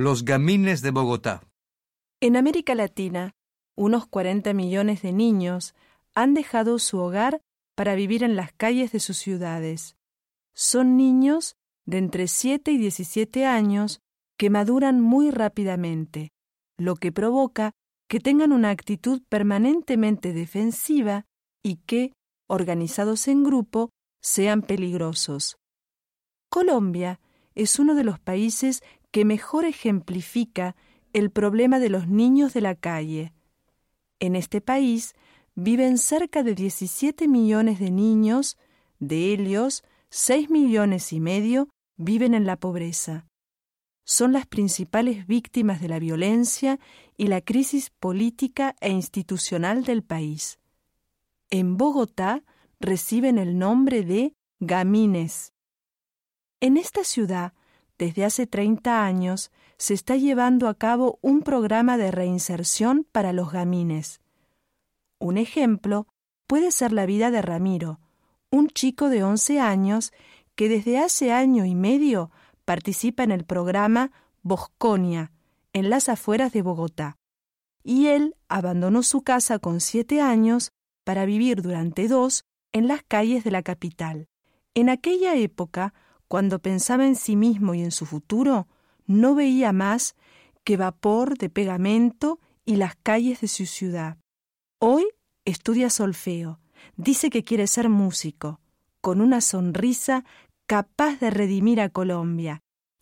Los gamines de Bogotá. En América Latina, unos 40 millones de niños han dejado su hogar para vivir en las calles de sus ciudades. Son niños de entre 7 y 17 años que maduran muy rápidamente, lo que provoca que tengan una actitud permanentemente defensiva y que, organizados en grupo, sean peligrosos. Colombia es uno de los países que mejor ejemplifica el problema de los niños de la calle. En este país viven cerca de 17 millones de niños, de ellos 6 millones y medio viven en la pobreza. Son las principales víctimas de la violencia y la crisis política e institucional del país. En Bogotá reciben el nombre de gamines. En esta ciudad, desde hace 30 años, se está llevando a cabo un programa de reinserción para los gamines. Un ejemplo puede ser la vida de Ramiro, un chico de 11 años que desde hace año y medio participa en el programa Bosconia, en las afueras de Bogotá. Y él abandonó su casa con siete años para vivir durante dos en las calles de la capital. En aquella época, cuando pensaba en sí mismo y en su futuro, no veía más que vapor de pegamento y las calles de su ciudad. Hoy estudia solfeo, dice que quiere ser músico, con una sonrisa capaz de redimir a Colombia,